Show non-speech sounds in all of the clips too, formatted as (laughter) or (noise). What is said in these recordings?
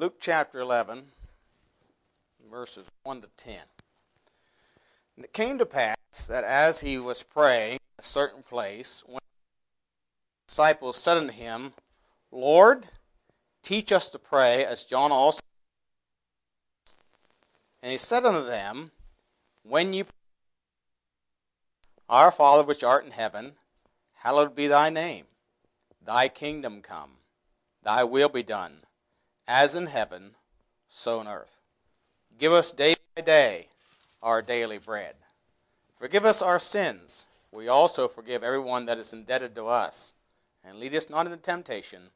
Luke chapter 11, verses 1 to 10. And it came to pass that as he was praying in a certain place, when the disciples said unto him, Lord, teach us to pray as John also. And he said unto them, When you pray, Our Father which art in heaven, hallowed be thy name. Thy kingdom come, thy will be done, as in heaven, so on earth. Give us day by day our daily bread. Forgive us our sins. We also forgive everyone that is indebted to us. And lead us not into temptation,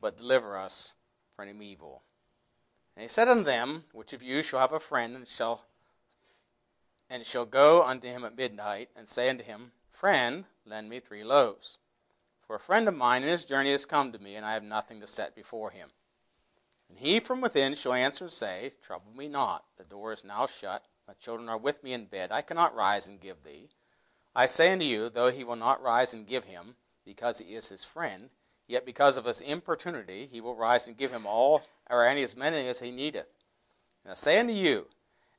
but deliver us from evil. And he said unto them, Which of you shall have a friend, and shall and shall go unto him at midnight, and say unto him, Friend, lend me three loaves. For a friend of mine in his journey has come to me, and I have nothing to set before him. And he from within shall answer and say, Trouble me not, the door is now shut, my children are with me in bed, I cannot rise and give thee. I say unto you, though he will not rise and give him, because he is his friend, yet because of his importunity he will rise and give him all, or any as many as he needeth. And I say unto you,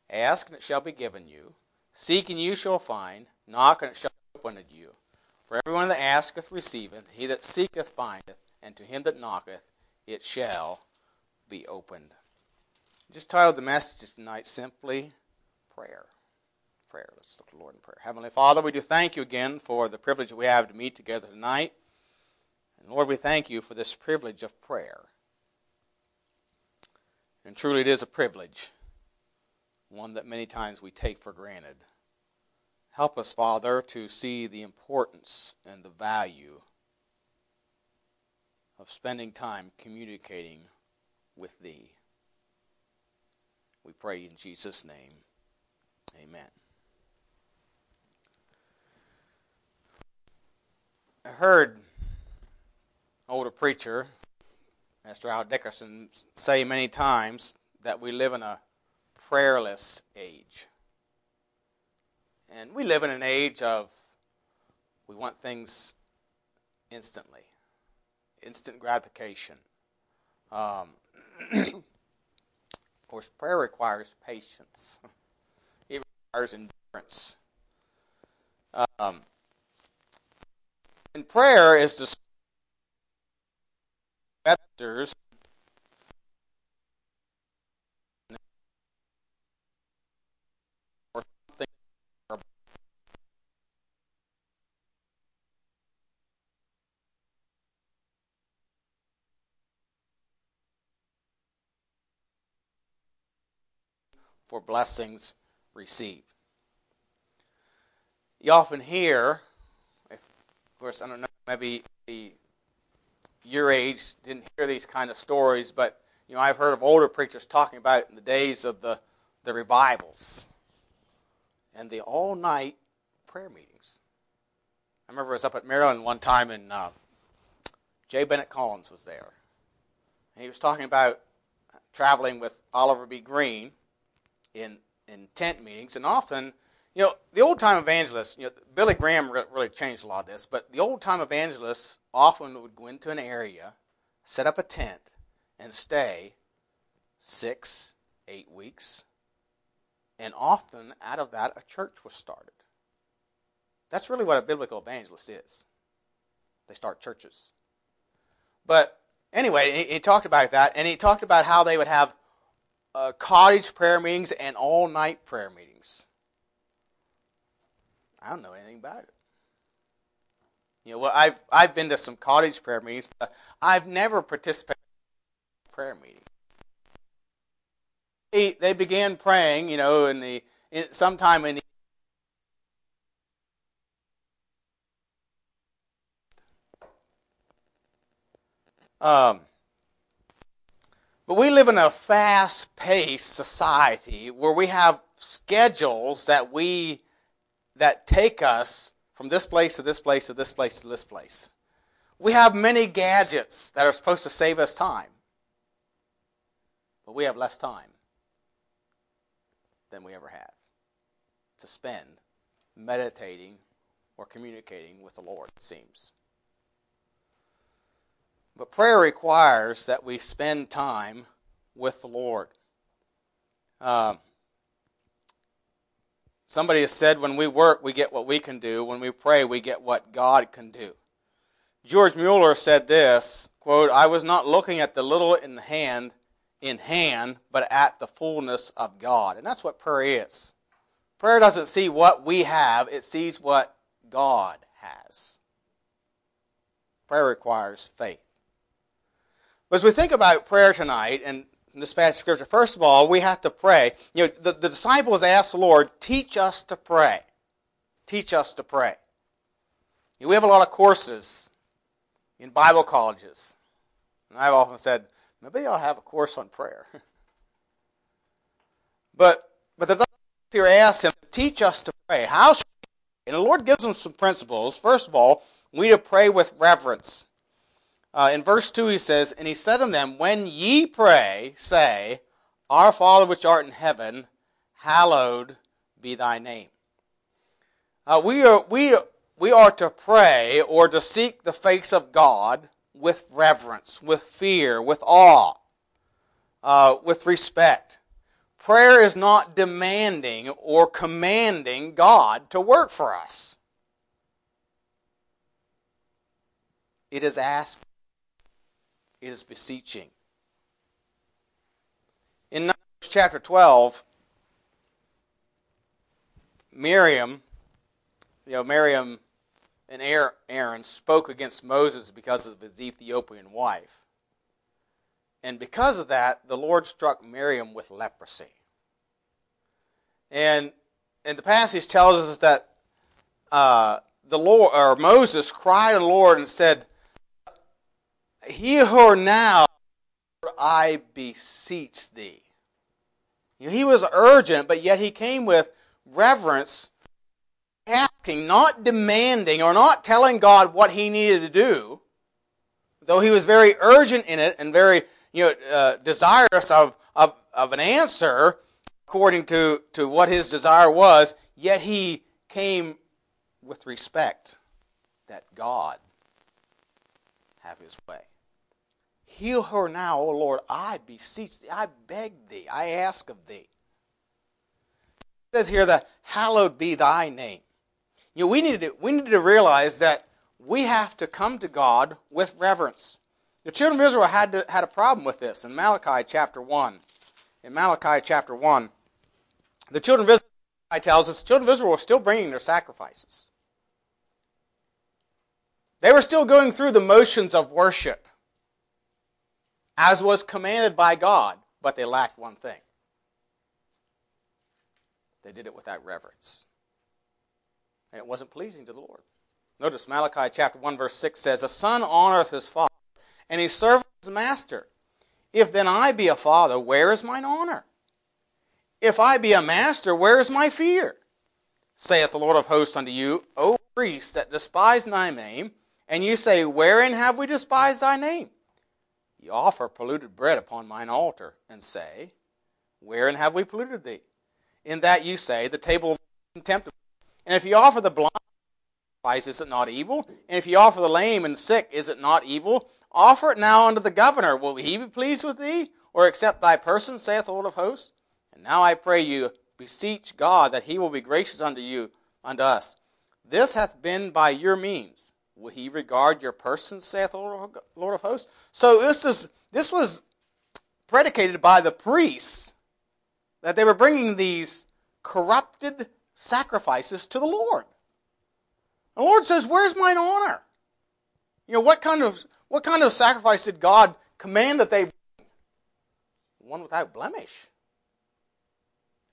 Ask, and it shall be given you. Seek, and you shall find. Knock, and it shall be opened unto you. For everyone that asketh receiveth, he that seeketh findeth, and to him that knocketh it shall be opened. Just titled the message tonight simply prayer. Prayer. Let's look to the Lord in prayer. Heavenly Father, we do thank you again for the privilege that we have to meet together tonight. And Lord, we thank you for this privilege of prayer. And truly it is a privilege, one that many times we take for granted. Help us, Father, to see the importance and the value of spending time communicating with Thee. We pray in Jesus' name. Amen. I heard older preacher, Master Al Dickerson, say many times that we live in a prayerless age. And we live in an age of we want things instantly, instant gratification. Um, of course, prayer requires patience (laughs) It requires endurance. Um, and prayer is to for blessings received. You often hear, if, of course, I don't know, maybe the, your age didn't hear these kind of stories, but you know, I've heard of older preachers talking about it in the days of the, the revivals and the all night prayer meetings. I remember I was up at Maryland one time and uh, J. Bennett Collins was there. And he was talking about traveling with Oliver B. Greene in in tent meetings, and often, you know, the old time evangelists, you know, Billy Graham really changed a lot of this, but the old time evangelists often would go into an area, set up a tent, and stay six, eight weeks, and often out of that a church was started. That's really what a biblical evangelist is. They start churches. But anyway, he, he talked about that, and he talked about how they would have uh, cottage prayer meetings and all night prayer meetings. I don't know anything about it. You know, well, I've I've been to some cottage prayer meetings, but I've never participated in a prayer meeting. They, they began praying, you know, in the in, sometime in the um, but we live in a fast paced society where we have schedules that we that take us from this place to this place to this place to this place. We have many gadgets that are supposed to save us time. But we have less time than we ever have to spend meditating or communicating with the Lord, it seems. But prayer requires that we spend time with the Lord. Um, somebody has said, when we work, we get what we can do. When we pray, we get what God can do. George Mueller said this, quote, I was not looking at the little in hand, in hand, but at the fullness of God. And that's what prayer is. Prayer doesn't see what we have, it sees what God has. Prayer requires faith. But as we think about prayer tonight and this passage of scripture, first of all, we have to pray. You know, the, the disciples asked the Lord, teach us to pray. Teach us to pray. You know, we have a lot of courses in Bible colleges. And I've often said, maybe I'll have a course on prayer. (laughs) but but the disciples here asks him, teach us to pray. How should we pray? And the Lord gives them some principles. First of all, we to pray with reverence. Uh, in verse 2 he says, And he said unto them, When ye pray, say, Our Father which art in heaven, hallowed be thy name. Uh, we, are, we, we are to pray or to seek the face of God with reverence, with fear, with awe, uh, with respect. Prayer is not demanding or commanding God to work for us. It is asking. It is beseeching. In Numbers chapter 12, Miriam, you know, Miriam and Aaron spoke against Moses because of his Ethiopian wife. And because of that, the Lord struck Miriam with leprosy. And and the passage tells us that uh, the Lord or Moses cried to the Lord and said, Hear her now, I beseech thee. He was urgent, but yet he came with reverence, asking, not demanding or not telling God what he needed to do, though he was very urgent in it and very you know, uh, desirous of, of, of an answer according to, to what his desire was, yet he came with respect that God have his way. Heal her now, O Lord, I beseech thee, I beg thee, I ask of thee. It says here that hallowed be thy name. You know, we need to, we need to realize that we have to come to God with reverence. The children of Israel had, to, had a problem with this in Malachi chapter 1. In Malachi chapter 1, the children of Israel tells us the children of Israel were still bringing their sacrifices. They were still going through the motions of worship as was commanded by God, but they lacked one thing. They did it without reverence. And it wasn't pleasing to the Lord. Notice Malachi chapter 1 verse 6 says, A son honoreth his father, and he serveth his master. If then I be a father, where is mine honor? If I be a master, where is my fear? Saith the Lord of hosts unto you, O priests that despise thy name, and you say, Wherein have we despised thy name? Ye offer polluted bread upon mine altar, and say, Wherein have we polluted thee? In that you say, The table of contemptible. And if you offer the blind is it not evil? And if you offer the lame and sick, is it not evil? Offer it now unto the governor. Will he be pleased with thee, or accept thy person, saith the Lord of hosts? And now I pray you, beseech God that he will be gracious unto you, unto us. This hath been by your means. Will he regard your person, saith the Lord of hosts? So this is this was predicated by the priests that they were bringing these corrupted sacrifices to the Lord. The Lord says, "Where's mine honor?" You know what kind of what kind of sacrifice did God command that they bring? One without blemish.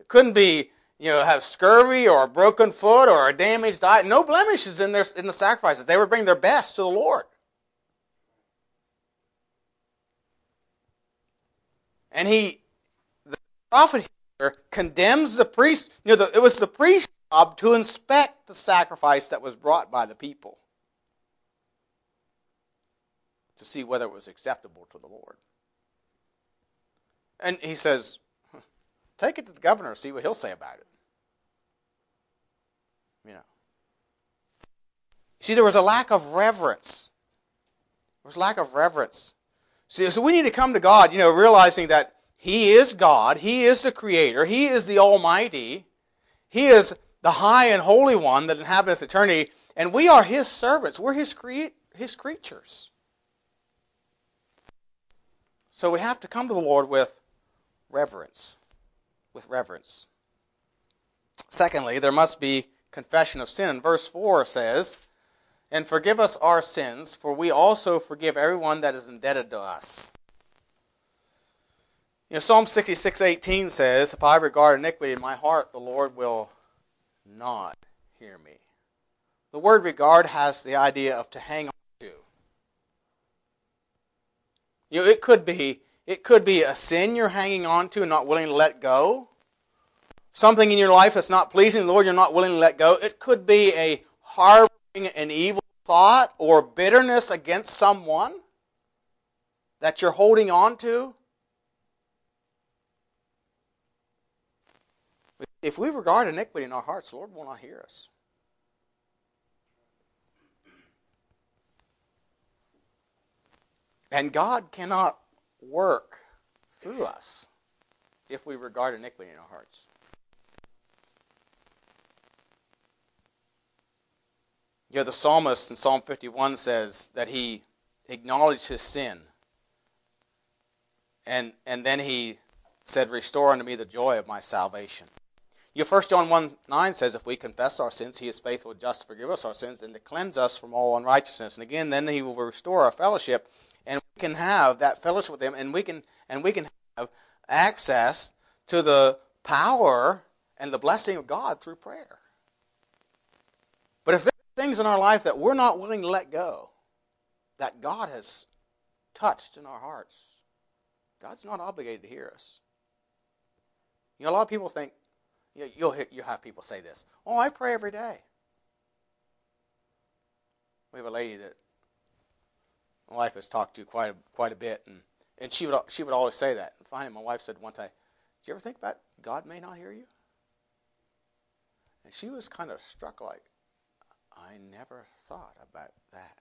It couldn't be you know, have scurvy or a broken foot or a damaged eye. No blemishes in their in the sacrifices. They would bring their best to the Lord. And he, the prophet here, condemns the priest. You know, the, it was the priest's job to inspect the sacrifice that was brought by the people to see whether it was acceptable to the Lord. And he says, Take it to the governor, and see what he'll say about it. You know. See, there was a lack of reverence. There was lack of reverence. See, so we need to come to God, you know, realizing that He is God. He is the Creator. He is the Almighty. He is the High and Holy One that inhabiteth eternity. And we are His servants. We're His, crea- his creatures. So we have to come to the Lord with reverence. With reverence. Secondly, there must be confession of sin. Verse 4 says, And forgive us our sins, for we also forgive everyone that is indebted to us. You know, Psalm 66 18 says, If I regard iniquity in my heart, the Lord will not hear me. The word regard has the idea of to hang on to. You know, it could be it could be a sin you're hanging on to and not willing to let go. Something in your life that's not pleasing the Lord you're not willing to let go. It could be a harboring an evil thought or bitterness against someone that you're holding on to. If we regard iniquity in our hearts, the Lord will not hear us. And God cannot work through us if we regard iniquity in our hearts. You know, the psalmist in Psalm 51 says that he acknowledged his sin. And, and then he said, Restore unto me the joy of my salvation. You know, 1 John 1 9 says, If we confess our sins, he is faithful just to forgive us our sins and to cleanse us from all unrighteousness. And again, then he will restore our fellowship and we can have that fellowship with him and we can and we can have access to the power and the blessing of God through prayer. But if there are things in our life that we're not willing to let go, that God has touched in our hearts, God's not obligated to hear us. You know, a lot of people think, you'll, you'll have people say this, oh, I pray every day. We have a lady that my wife has talked to quite a, quite a bit, and, and she would she would always say that. And finally, my wife said one time, "Did you ever think about God may not hear you?" And she was kind of struck, like, "I never thought about that."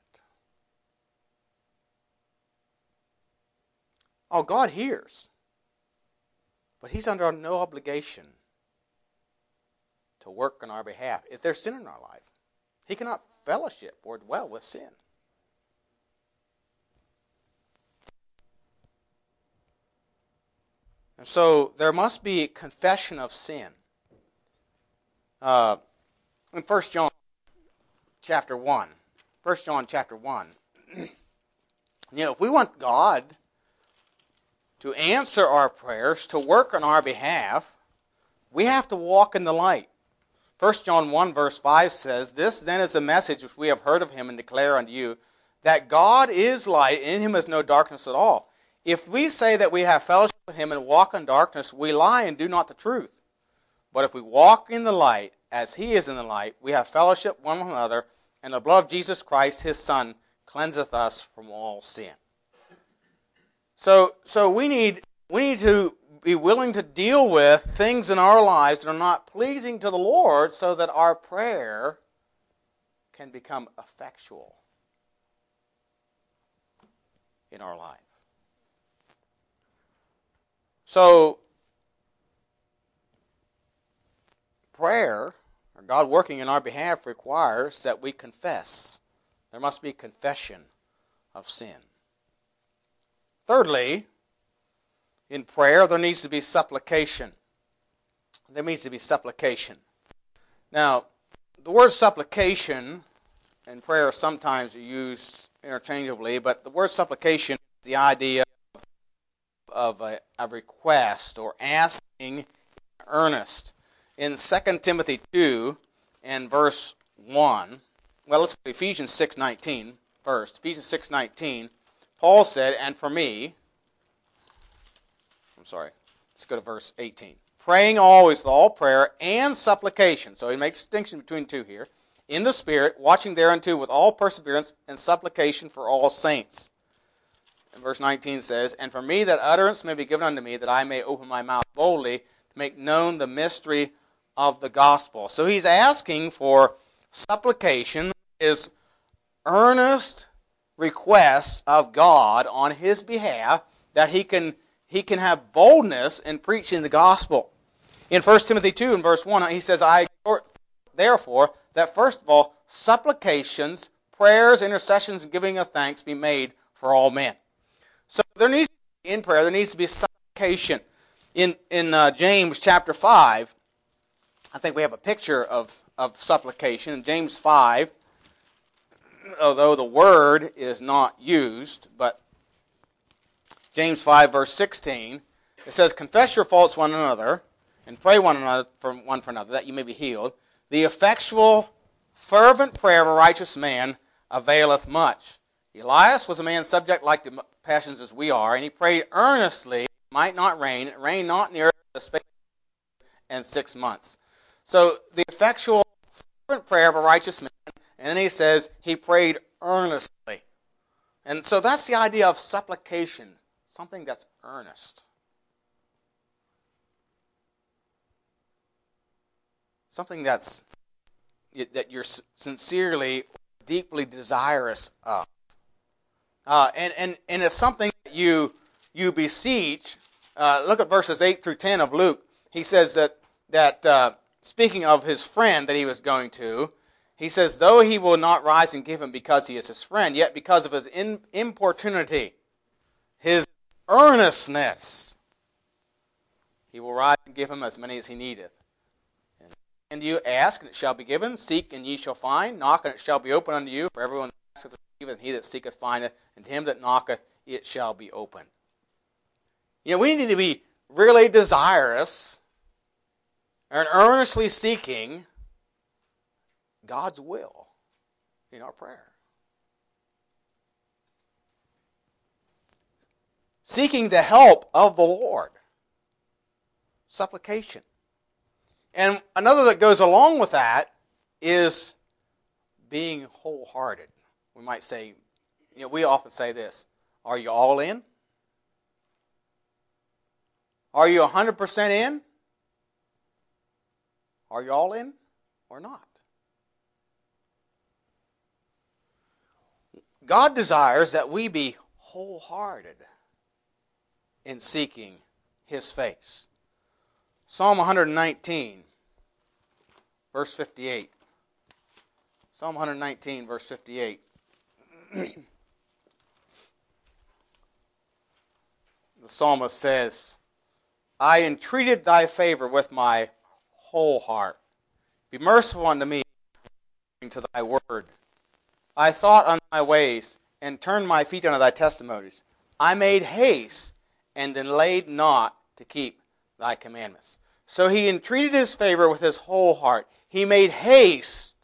Oh, God hears, but He's under no obligation to work on our behalf. If there's sin in our life, He cannot fellowship or dwell with sin. And so there must be confession of sin. Uh, in 1 John chapter 1, 1 John chapter 1, (clears throat) you know, if we want God to answer our prayers, to work on our behalf, we have to walk in the light. 1 John 1 verse 5 says, This then is the message which we have heard of him and declare unto you, that God is light, in him is no darkness at all. If we say that we have fellowship him and walk in darkness, we lie and do not the truth. But if we walk in the light, as he is in the light, we have fellowship one with another, and the blood of Jesus Christ, his Son, cleanseth us from all sin. So, so we need we need to be willing to deal with things in our lives that are not pleasing to the Lord, so that our prayer can become effectual in our life. So, prayer, or God working in our behalf, requires that we confess. There must be confession of sin. Thirdly, in prayer, there needs to be supplication. There needs to be supplication. Now, the word supplication and prayer sometimes are used interchangeably, but the word supplication is the idea of a, a request or asking earnest. In 2 Timothy 2 and verse 1, well, let's go to Ephesians 6.19 first. Ephesians 6.19, Paul said, and for me, I'm sorry, let's go to verse 18. Praying always with all prayer and supplication. So he makes distinction between two here. In the Spirit, watching thereunto with all perseverance and supplication for all saints verse 19 says, And for me that utterance may be given unto me, that I may open my mouth boldly to make known the mystery of the gospel. So he's asking for supplication, his earnest requests of God on his behalf that he can he can have boldness in preaching the gospel. In 1 Timothy 2 and verse 1, he says, I therefore, that first of all, supplications, prayers, intercessions, and giving of thanks be made for all men. So there needs to be, in prayer, there needs to be supplication. In, in uh, James chapter 5, I think we have a picture of, of supplication. In James 5, although the word is not used, but James 5, verse 16, it says, Confess your faults one another, and pray one another for one for another, that you may be healed. The effectual, fervent prayer of a righteous man availeth much. Elias was a man subject like to passions as we are, and he prayed earnestly, might not rain, it rained not near the space and six months. So the effectual, fervent prayer of a righteous man, and then he says he prayed earnestly. And so that's the idea of supplication, something that's earnest. Something that's that you're sincerely, deeply desirous of. Uh, and, and, and it's something that you, you beseech. Uh, look at verses 8 through 10 of Luke. He says that, that uh, speaking of his friend that he was going to, he says, Though he will not rise and give him because he is his friend, yet because of his in, importunity, his earnestness, he will rise and give him as many as he needeth. And you ask, and it shall be given. Seek, and ye shall find. Knock, and it shall be opened unto you. For everyone that asketh and he that seeketh findeth, and to him that knocketh it shall be opened. You know, we need to be really desirous and earnestly seeking God's will in our prayer. Seeking the help of the Lord. Supplication. And another that goes along with that is being wholehearted. We might say, you know, we often say this Are you all in? Are you 100% in? Are you all in or not? God desires that we be wholehearted in seeking His face. Psalm 119, verse 58. Psalm 119, verse 58. (clears throat) the psalmist says, I entreated thy favor with my whole heart. Be merciful unto me according to thy word. I thought on thy ways and turned my feet unto thy testimonies. I made haste and delayed not to keep thy commandments. So he entreated his favor with his whole heart. He made haste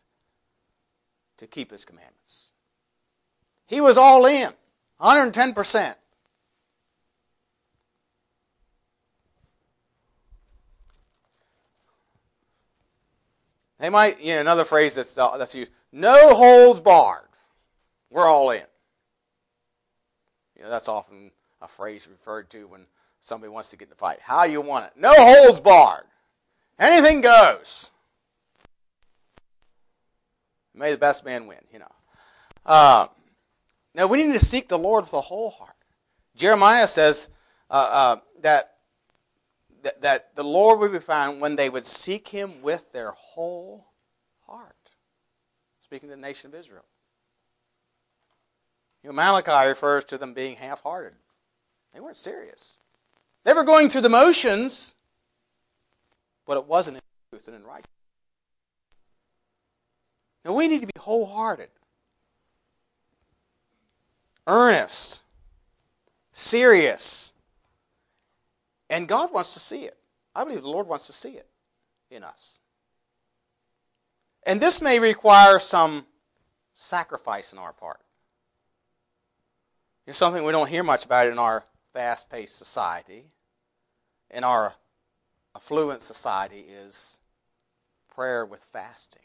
to keep his commandments. He was all in, 110%. They might, you know, another phrase that's, that's used, no holds barred. We're all in. You know, that's often a phrase referred to when somebody wants to get in a fight. How you want it. No holds barred. Anything goes. May the best man win, you know. Uh, now, we need to seek the Lord with a whole heart. Jeremiah says uh, uh, that that, that the Lord would be found when they would seek him with their whole heart. Speaking to the nation of Israel. You know, Malachi refers to them being half hearted. They weren't serious. They were going through the motions, but it wasn't in truth and in righteousness. Now we need to be wholehearted, earnest, serious, and God wants to see it. I believe the Lord wants to see it in us. And this may require some sacrifice on our part. It's something we don't hear much about in our fast paced society. In our affluent society is prayer with fasting.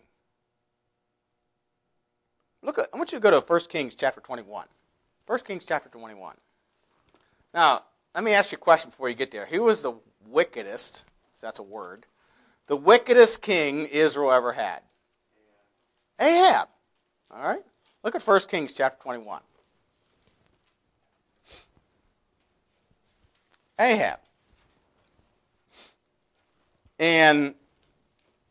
Look at, I want you to go to 1 Kings chapter 21. 1 Kings chapter 21. Now, let me ask you a question before you get there. Who was the wickedest, if that's a word, the wickedest king Israel ever had? Ahab. All right? Look at 1 Kings chapter 21. Ahab. And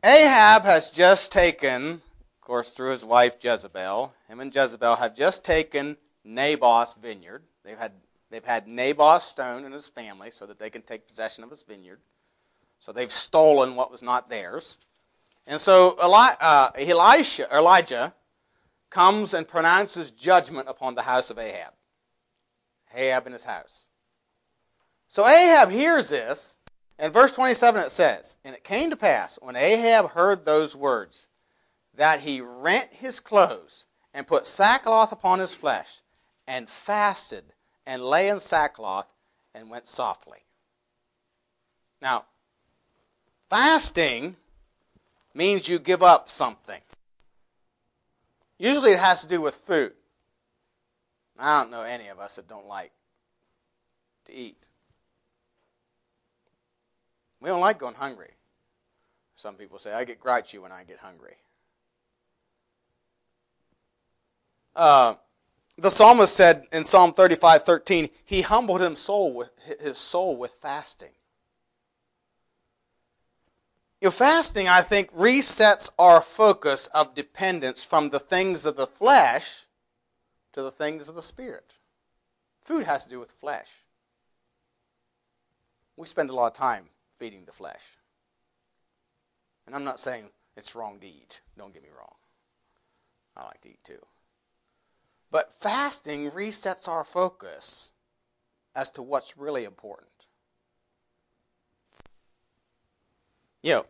Ahab has just taken, of course, through his wife Jezebel, him and Jezebel have just taken Naboth's vineyard. They've had, they've had Naboth's stone and his family so that they can take possession of his vineyard. So they've stolen what was not theirs. And so Eli, uh, Elisha, Elijah comes and pronounces judgment upon the house of Ahab. Ahab and his house. So Ahab hears this. In verse 27 it says, And it came to pass, when Ahab heard those words, that he rent his clothes and put sackcloth upon his flesh and fasted and lay in sackcloth and went softly. Now, fasting means you give up something. Usually it has to do with food. I don't know any of us that don't like to eat. We don't like going hungry. Some people say, I get grouchy when I get hungry. Uh, the psalmist said in Psalm 35 13, he humbled his soul with, his soul with fasting. You know, fasting, I think, resets our focus of dependence from the things of the flesh to the things of the spirit. Food has to do with flesh. We spend a lot of time feeding the flesh. And I'm not saying it's wrong to eat. Don't get me wrong. I like to eat too. But fasting resets our focus as to what's really important. You know,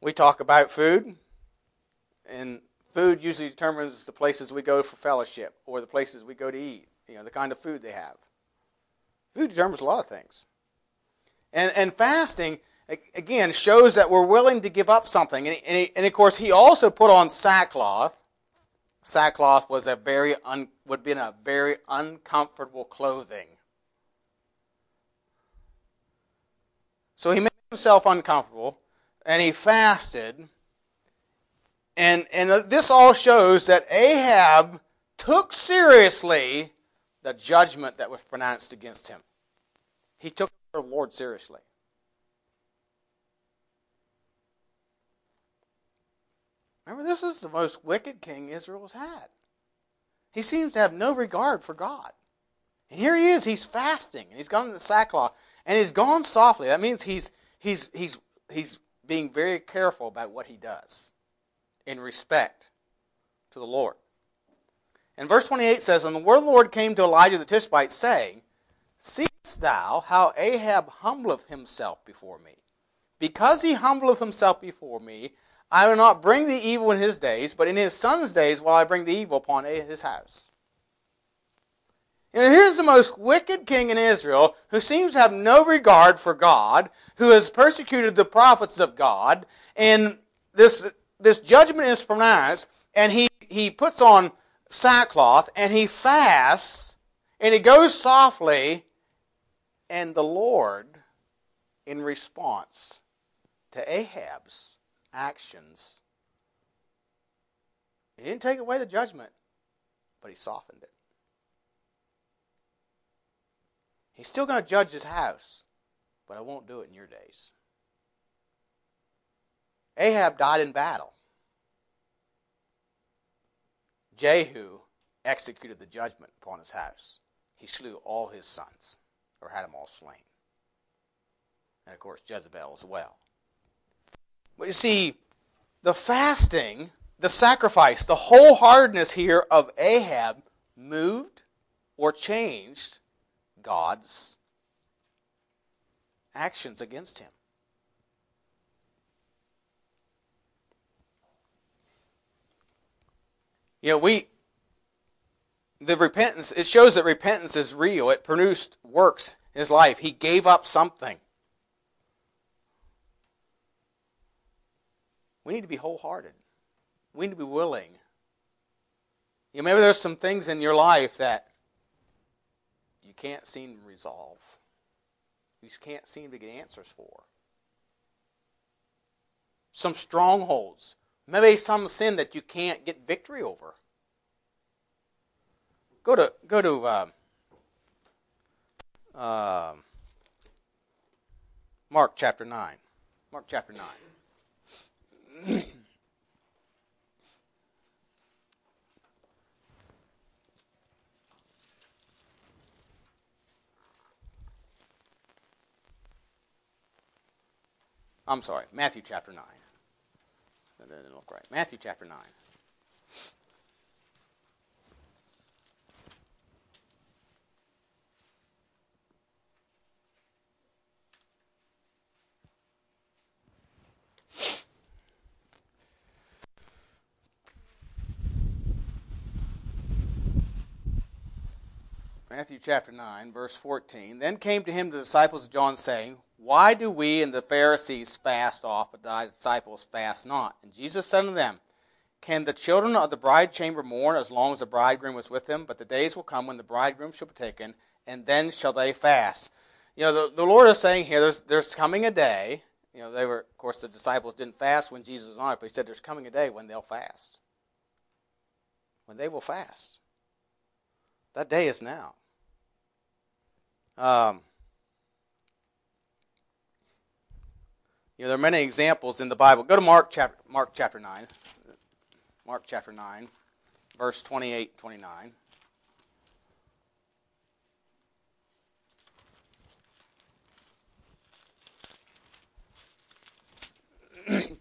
we talk about food, and food usually determines the places we go for fellowship or the places we go to eat, you know, the kind of food they have. Food determines a lot of things. And, and fasting, again, shows that we're willing to give up something. And, and, and of course, he also put on sackcloth. Sackcloth was a very un, would be a very uncomfortable clothing. So he made himself uncomfortable and he fasted. And, and this all shows that Ahab took seriously the judgment that was pronounced against him. He took the Lord seriously. Remember, this is the most wicked king Israel has had. He seems to have no regard for God. And here he is, he's fasting, and he's gone in the sackcloth, and he's gone softly. That means he's, he's, he's, he's being very careful about what he does in respect to the Lord. And verse 28 says, And the word of the Lord came to Elijah the Tishbite, saying, Seest thou how Ahab humbleth himself before me? Because he humbleth himself before me, I will not bring the evil in his days, but in his son's days will I bring the evil upon his house. And here's the most wicked king in Israel who seems to have no regard for God, who has persecuted the prophets of God, and this, this judgment is pronounced, and he, he puts on sackcloth, and he fasts, and he goes softly, and the Lord, in response to Ahab's actions, he didn't take away the judgment, but he softened it. He's still going to judge his house, but I won't do it in your days. Ahab died in battle. Jehu executed the judgment upon his house. He slew all his sons, or had them all slain. And of course, Jezebel as well. But you see, the fasting, the sacrifice, the wholeheartedness here of Ahab moved or changed God's actions against him. You know, we, the repentance, it shows that repentance is real. It produced works in his life. He gave up something. We need to be wholehearted. We need to be willing. You know, maybe there's some things in your life that you can't seem to resolve. You can't seem to get answers for. Some strongholds. Maybe some sin that you can't get victory over. Go to go to uh, uh, Mark chapter 9. Mark chapter 9. I'm sorry, Matthew chapter 9. That didn't look right. Matthew chapter 9. Matthew chapter 9, verse 14. Then came to him the disciples of John, saying, Why do we and the Pharisees fast off, but thy disciples fast not? And Jesus said unto them, Can the children of the bride chamber mourn as long as the bridegroom was with them? But the days will come when the bridegroom shall be taken, and then shall they fast. You know, the, the Lord is saying here, there's, there's coming a day. You know, they were, of course, the disciples didn't fast when Jesus was on it, but he said there's coming a day when they'll fast. When they will fast. That day is now. Um, you know, there are many examples in the Bible. Go to Mark chapter, Mark chapter 9. Mark chapter 9, verse 28 29. (clears throat) it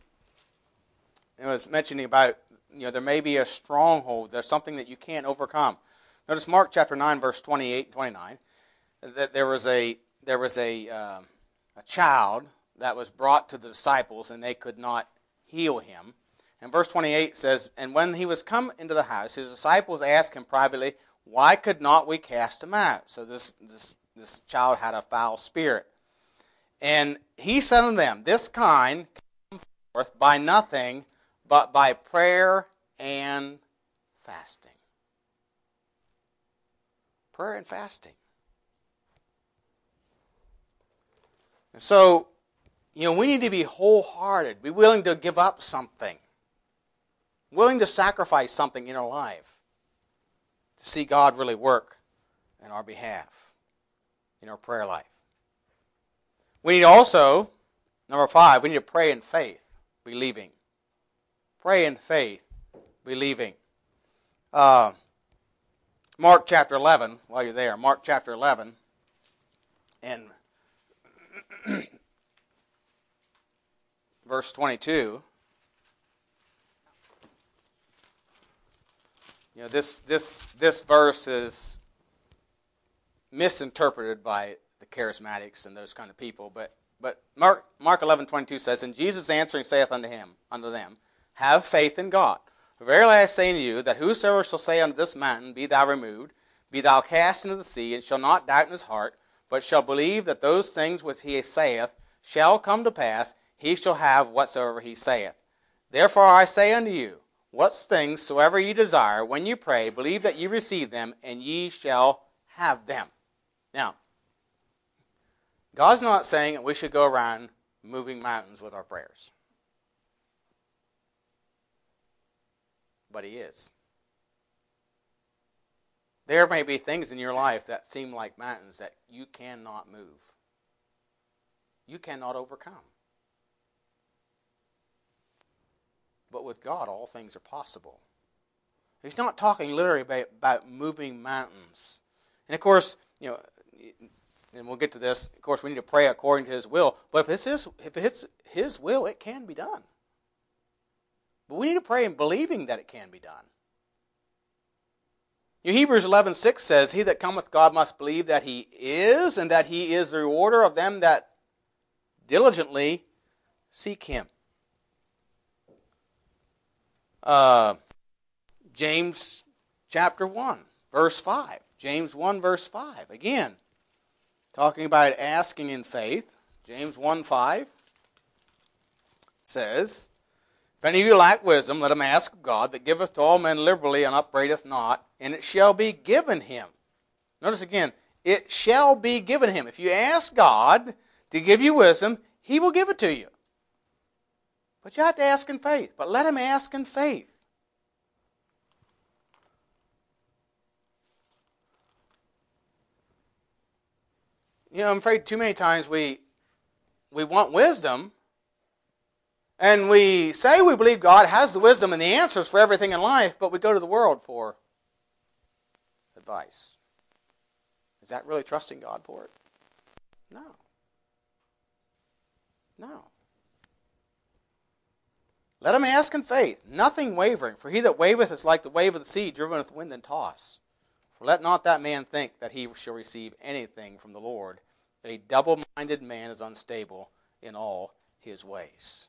was mentioning about you know there may be a stronghold there's something that you can't overcome notice mark chapter 9 verse 28 and 29 that there was a there was a uh, a child that was brought to the disciples and they could not heal him. And verse 28 says, And when he was come into the house, his disciples asked him privately, Why could not we cast him out? So this, this, this child had a foul spirit. And he said unto them, This kind come forth by nothing but by prayer and fasting. Prayer and fasting. And so, you know, we need to be wholehearted, be willing to give up something, willing to sacrifice something in our life to see God really work in our behalf, in our prayer life. We need also, number five, we need to pray in faith, believing. Pray in faith, believing. Uh, Mark chapter 11, while you're there, Mark chapter 11, and (clears throat) verse 22. You know, this, this, this verse is misinterpreted by the charismatics and those kind of people, but, but Mark, Mark 11, 22 says, And Jesus answering saith unto him, unto them, Have faith in God. Verily I say unto you, that whosoever shall say unto this mountain, Be thou removed, be thou cast into the sea, and shall not doubt in his heart, but shall believe that those things which he saith shall come to pass, he shall have whatsoever he saith. Therefore I say unto you, what things soever ye desire, when ye pray, believe that ye receive them, and ye shall have them. Now, God's not saying that we should go around moving mountains with our prayers. But He is. There may be things in your life that seem like mountains that you cannot move, you cannot overcome. But with God, all things are possible. He's not talking literally about, about moving mountains. And of course, you know, and we'll get to this. Of course, we need to pray according to His will. But if it's His, if it's His will, it can be done. But we need to pray in believing that it can be done. Hebrews 11:6 says, "He that cometh God must believe that he is, and that he is the rewarder of them that diligently seek him." Uh, James chapter 1, verse 5. James 1, verse 5. Again, talking about asking in faith. James 1 5 says, if any of you lack wisdom, let him ask of God that giveth to all men liberally and upbraideth not, and it shall be given him. Notice again, it shall be given him. If you ask God to give you wisdom, he will give it to you. But you have to ask in faith. But let him ask in faith. You know, I'm afraid too many times we we want wisdom, and we say we believe God has the wisdom and the answers for everything in life, but we go to the world for advice. Is that really trusting God for it? No. No. Let him ask in faith, nothing wavering, for he that waveth is like the wave of the sea driven with wind and toss. For let not that man think that he shall receive anything from the Lord. A double minded man is unstable in all his ways.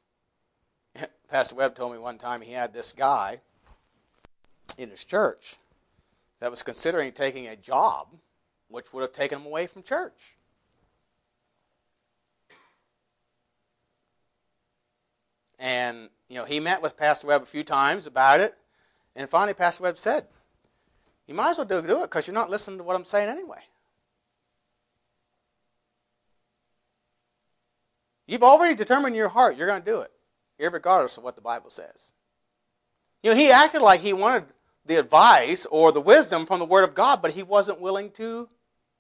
(laughs) Pastor Webb told me one time he had this guy in his church that was considering taking a job which would have taken him away from church. And, you know, he met with Pastor Webb a few times about it. And finally, Pastor Webb said, You might as well do, do it because you're not listening to what I'm saying anyway. You've already determined in your heart you're going to do it, regardless of what the Bible says. You know, he acted like he wanted the advice or the wisdom from the Word of God, but he wasn't willing to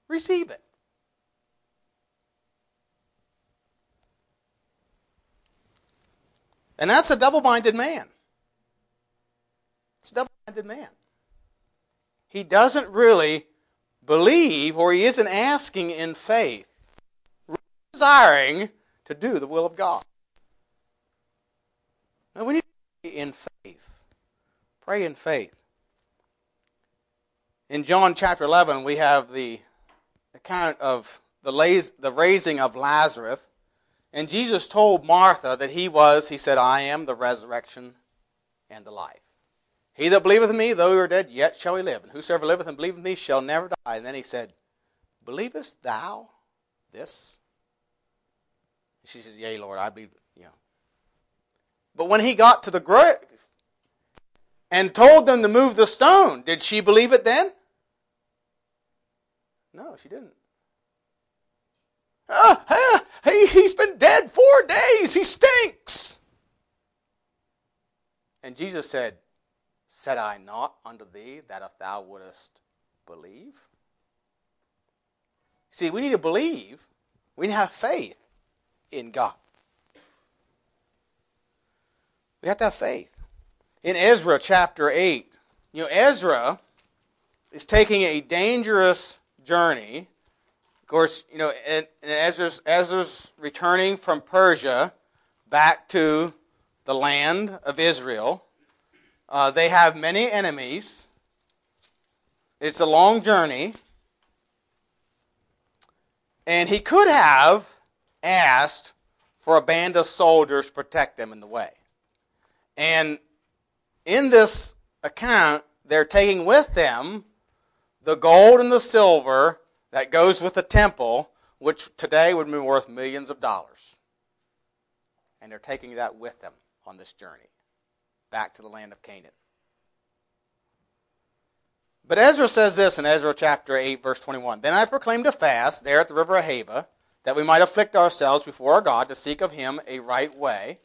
receive it. And that's a double minded man. It's a double minded man. He doesn't really believe or he isn't asking in faith, desiring to do the will of God. Now we need to pray in faith. Pray in faith. In John chapter 11, we have the account of the, the raising of Lazarus. And Jesus told Martha that he was, he said, I am the resurrection and the life. He that believeth in me, though he were dead, yet shall he live. And whosoever liveth and believeth in me shall never die. And then he said, Believest thou this? She said, Yea, Lord, I believe. But when he got to the grave and told them to move the stone, did she believe it then? No, she didn't. Ah, ah, he, he's been dead four days. He stinks. And Jesus said, Said I not unto thee that if thou wouldest believe? See, we need to believe. We need to have faith in God. We have to have faith. In Ezra chapter 8, you know, Ezra is taking a dangerous journey. Of course, you know, and, Ezra's, Ezra's returning from Persia back to the land of Israel. Uh, they have many enemies. It's a long journey. And he could have asked for a band of soldiers to protect them in the way. And in this account, they're taking with them the gold and the silver that goes with the temple, which today would be worth millions of dollars. And they're taking that with them on this journey back to the land of Canaan. But Ezra says this in Ezra chapter 8, verse 21 Then I proclaimed a fast there at the river Ahava that we might afflict ourselves before our God to seek of him a right way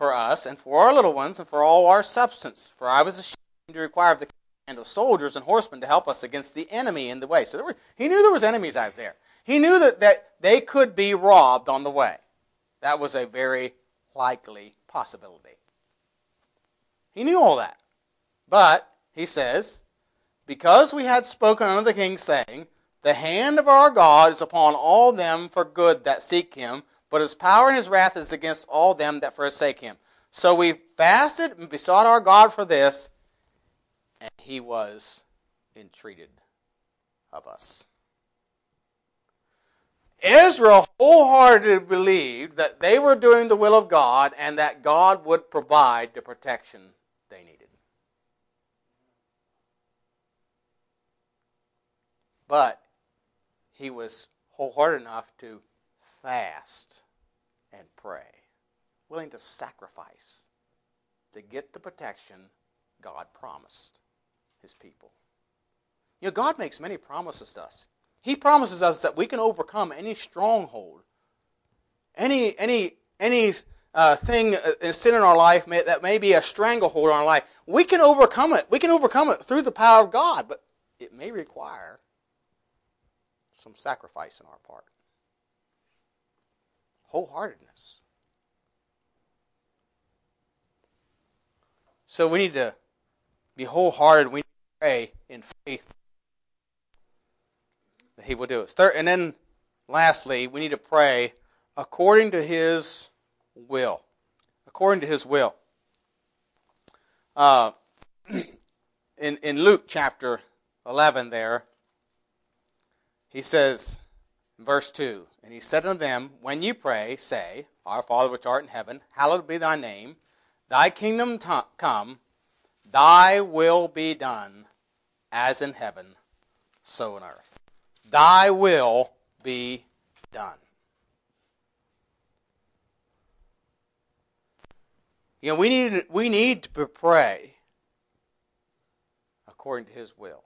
for us and for our little ones and for all our substance. For I was ashamed to require of the command of soldiers and horsemen to help us against the enemy in the way. So were, he knew there was enemies out there. He knew that, that they could be robbed on the way. That was a very likely possibility. He knew all that. But, he says, because we had spoken unto the king, saying, the hand of our God is upon all them for good that seek him, but his power and his wrath is against all them that forsake him. So we fasted and besought our God for this, and he was entreated of us. Israel wholeheartedly believed that they were doing the will of God and that God would provide the protection they needed. But he was wholehearted enough to fast and pray, willing to sacrifice to get the protection God promised his people. You know, God makes many promises to us. He promises us that we can overcome any stronghold, any any any uh, thing uh, sin in our life may, that may be a stranglehold on our life. We can overcome it. We can overcome it through the power of God, but it may require some sacrifice on our part. Wholeheartedness. So we need to be wholehearted. We need to pray in faith that He will do it. Third, and then lastly, we need to pray according to His will. According to His will. Uh, (clears throat) in, in Luke chapter 11, there, he says, verse 2 And he said unto them, When ye pray, say, Our Father which art in heaven, hallowed be thy name. Thy kingdom t- come, thy will be done, as in heaven, so on earth. Thy will be done. You know, we need, we need to pray according to his will.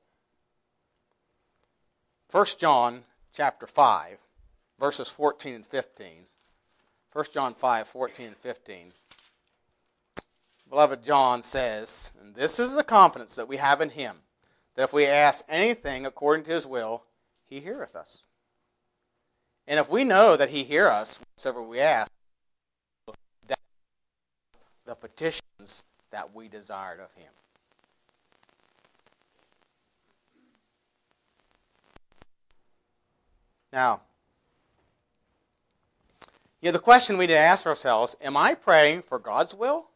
1 John chapter 5, verses 14 and 15. 1 John 5, 14 and 15. Beloved John says, and this is the confidence that we have in him, that if we ask anything according to his will, he heareth us. And if we know that he hear us whatever we ask, that the petitions that we desired of him. Now, you know, the question we need to ask ourselves am I praying for God's will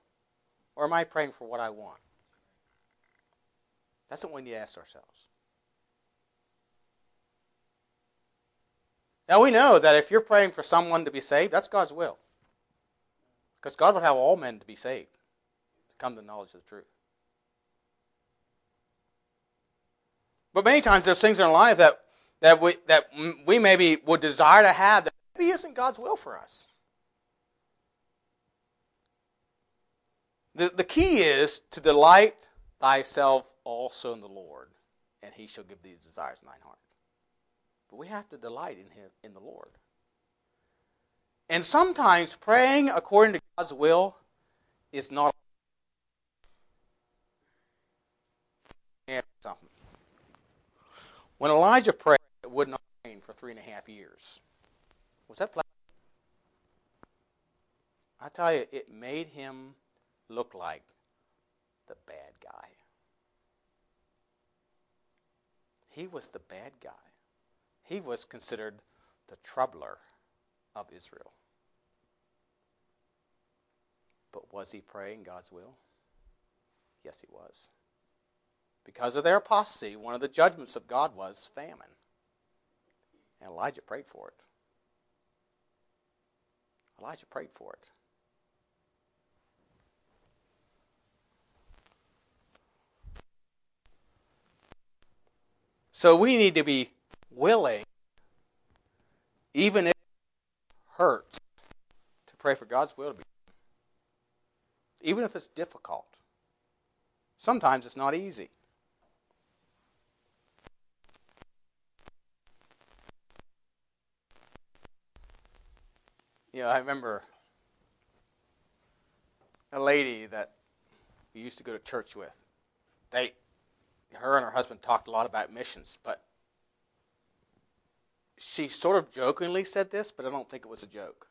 or am I praying for what I want? That's what we need to ask ourselves. Now we know that if you're praying for someone to be saved, that's God's will. Because God would have all men to be saved, to come to the knowledge of the truth. But many times there's things in our life that, that, we, that we maybe would desire to have that maybe isn't God's will for us. The, the key is to delight thyself also in the Lord, and he shall give thee the desires of thine heart. But we have to delight in him in the Lord. And sometimes praying according to God's will is not something. When Elijah prayed, would not rain for three and a half years. Was that pleasant? I tell you, it made him look like the bad guy. He was the bad guy. He was considered the troubler of Israel. But was he praying God's will? Yes, he was. Because of their apostasy, one of the judgments of God was famine. And Elijah prayed for it. Elijah prayed for it. So we need to be willing, even if it hurts, to pray for God's will to be done. Even if it's difficult. Sometimes it's not easy. You know, I remember a lady that we used to go to church with. They, her and her husband talked a lot about missions, but she sort of jokingly said this, but I don't think it was a joke.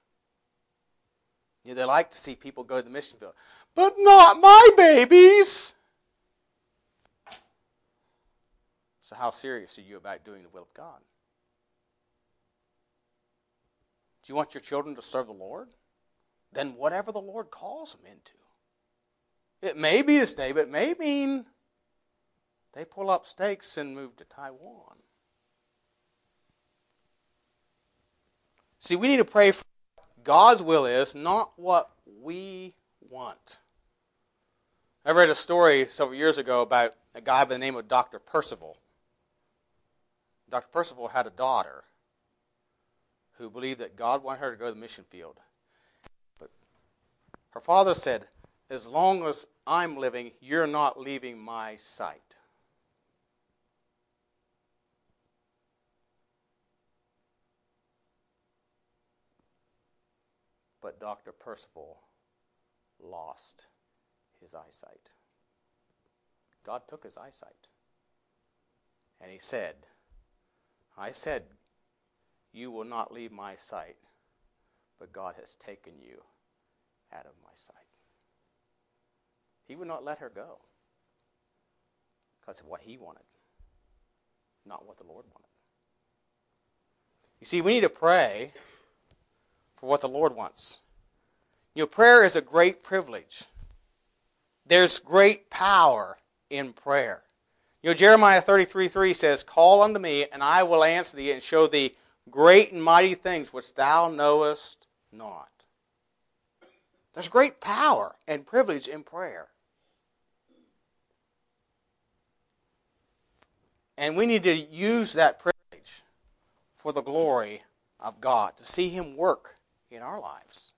You know, they like to see people go to the mission field, but not my babies. So, how serious are you about doing the will of God? Do you want your children to serve the Lord? Then, whatever the Lord calls them into. It may be to stay, but it may mean they pull up stakes and move to Taiwan. See, we need to pray for God's will is, not what we want. I read a story several years ago about a guy by the name of Dr. Percival. Dr. Percival had a daughter who believed that God wanted her to go to the mission field. But her father said, As long as I'm living, you're not leaving my sight. but Dr. Percival lost his eyesight. God took his eyesight. And he said, I said, You will not leave my sight, but God has taken you out of my sight. He would not let her go because of what he wanted, not what the Lord wanted. You see, we need to pray for what the Lord wants. You know, prayer is a great privilege. There's great power in prayer. You know, Jeremiah 33 3 says, Call unto me, and I will answer thee, and show thee great and mighty things which thou knowest not. There's great power and privilege in prayer. And we need to use that privilege for the glory of God, to see Him work in our lives,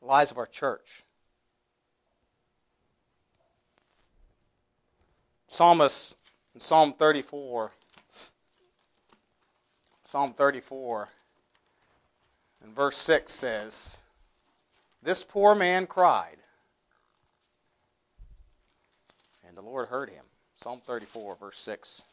the lives of our church. Psalmist in Psalm 34, Psalm 34, and verse 6 says, This poor man cried, and the Lord heard him. Psalm 34, verse 6.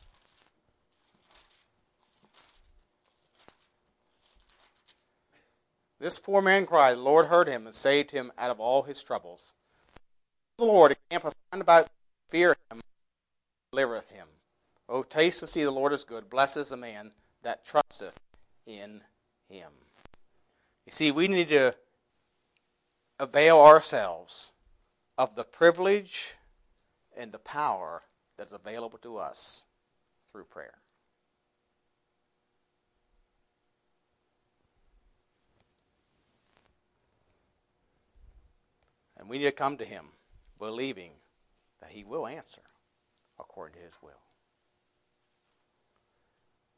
This poor man cried, the Lord heard him and saved him out of all his troubles. The Lord encampeth round about fear him, delivereth him. O taste and see the Lord is good. Blessed is the man that trusteth in him. You see, we need to avail ourselves of the privilege and the power that is available to us through prayer. And we need to come to Him believing that He will answer according to His will.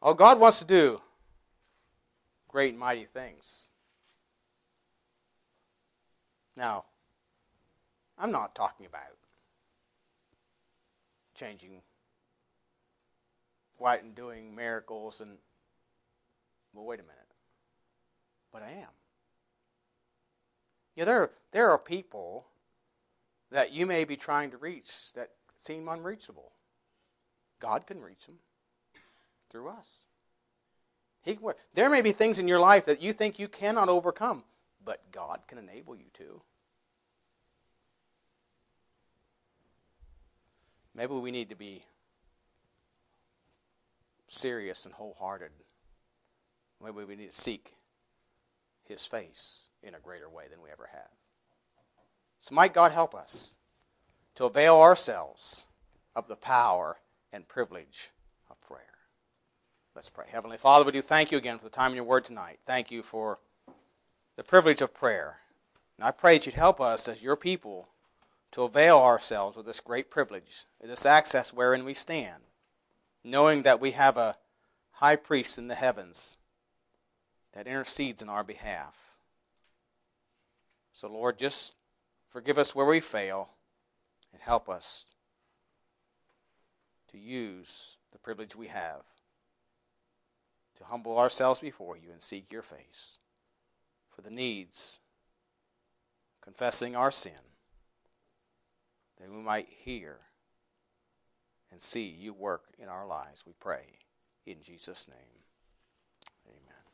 Oh, God wants to do great and mighty things. Now, I'm not talking about changing white and doing miracles and well wait a minute. But I am. Yeah, there, there are people that you may be trying to reach that seem unreachable. God can reach them through us. He can, there may be things in your life that you think you cannot overcome, but God can enable you to. Maybe we need to be serious and wholehearted. Maybe we need to seek His face in a greater way than we ever have. So, might God help us to avail ourselves of the power and privilege. Let's pray. Heavenly Father, we do thank you again for the time in your word tonight. Thank you for the privilege of prayer. And I pray that you'd help us as your people to avail ourselves of this great privilege, this access wherein we stand, knowing that we have a high priest in the heavens that intercedes in our behalf. So, Lord, just forgive us where we fail and help us to use the privilege we have to humble ourselves before you and seek your face for the needs, confessing our sin, that we might hear and see you work in our lives, we pray. In Jesus' name.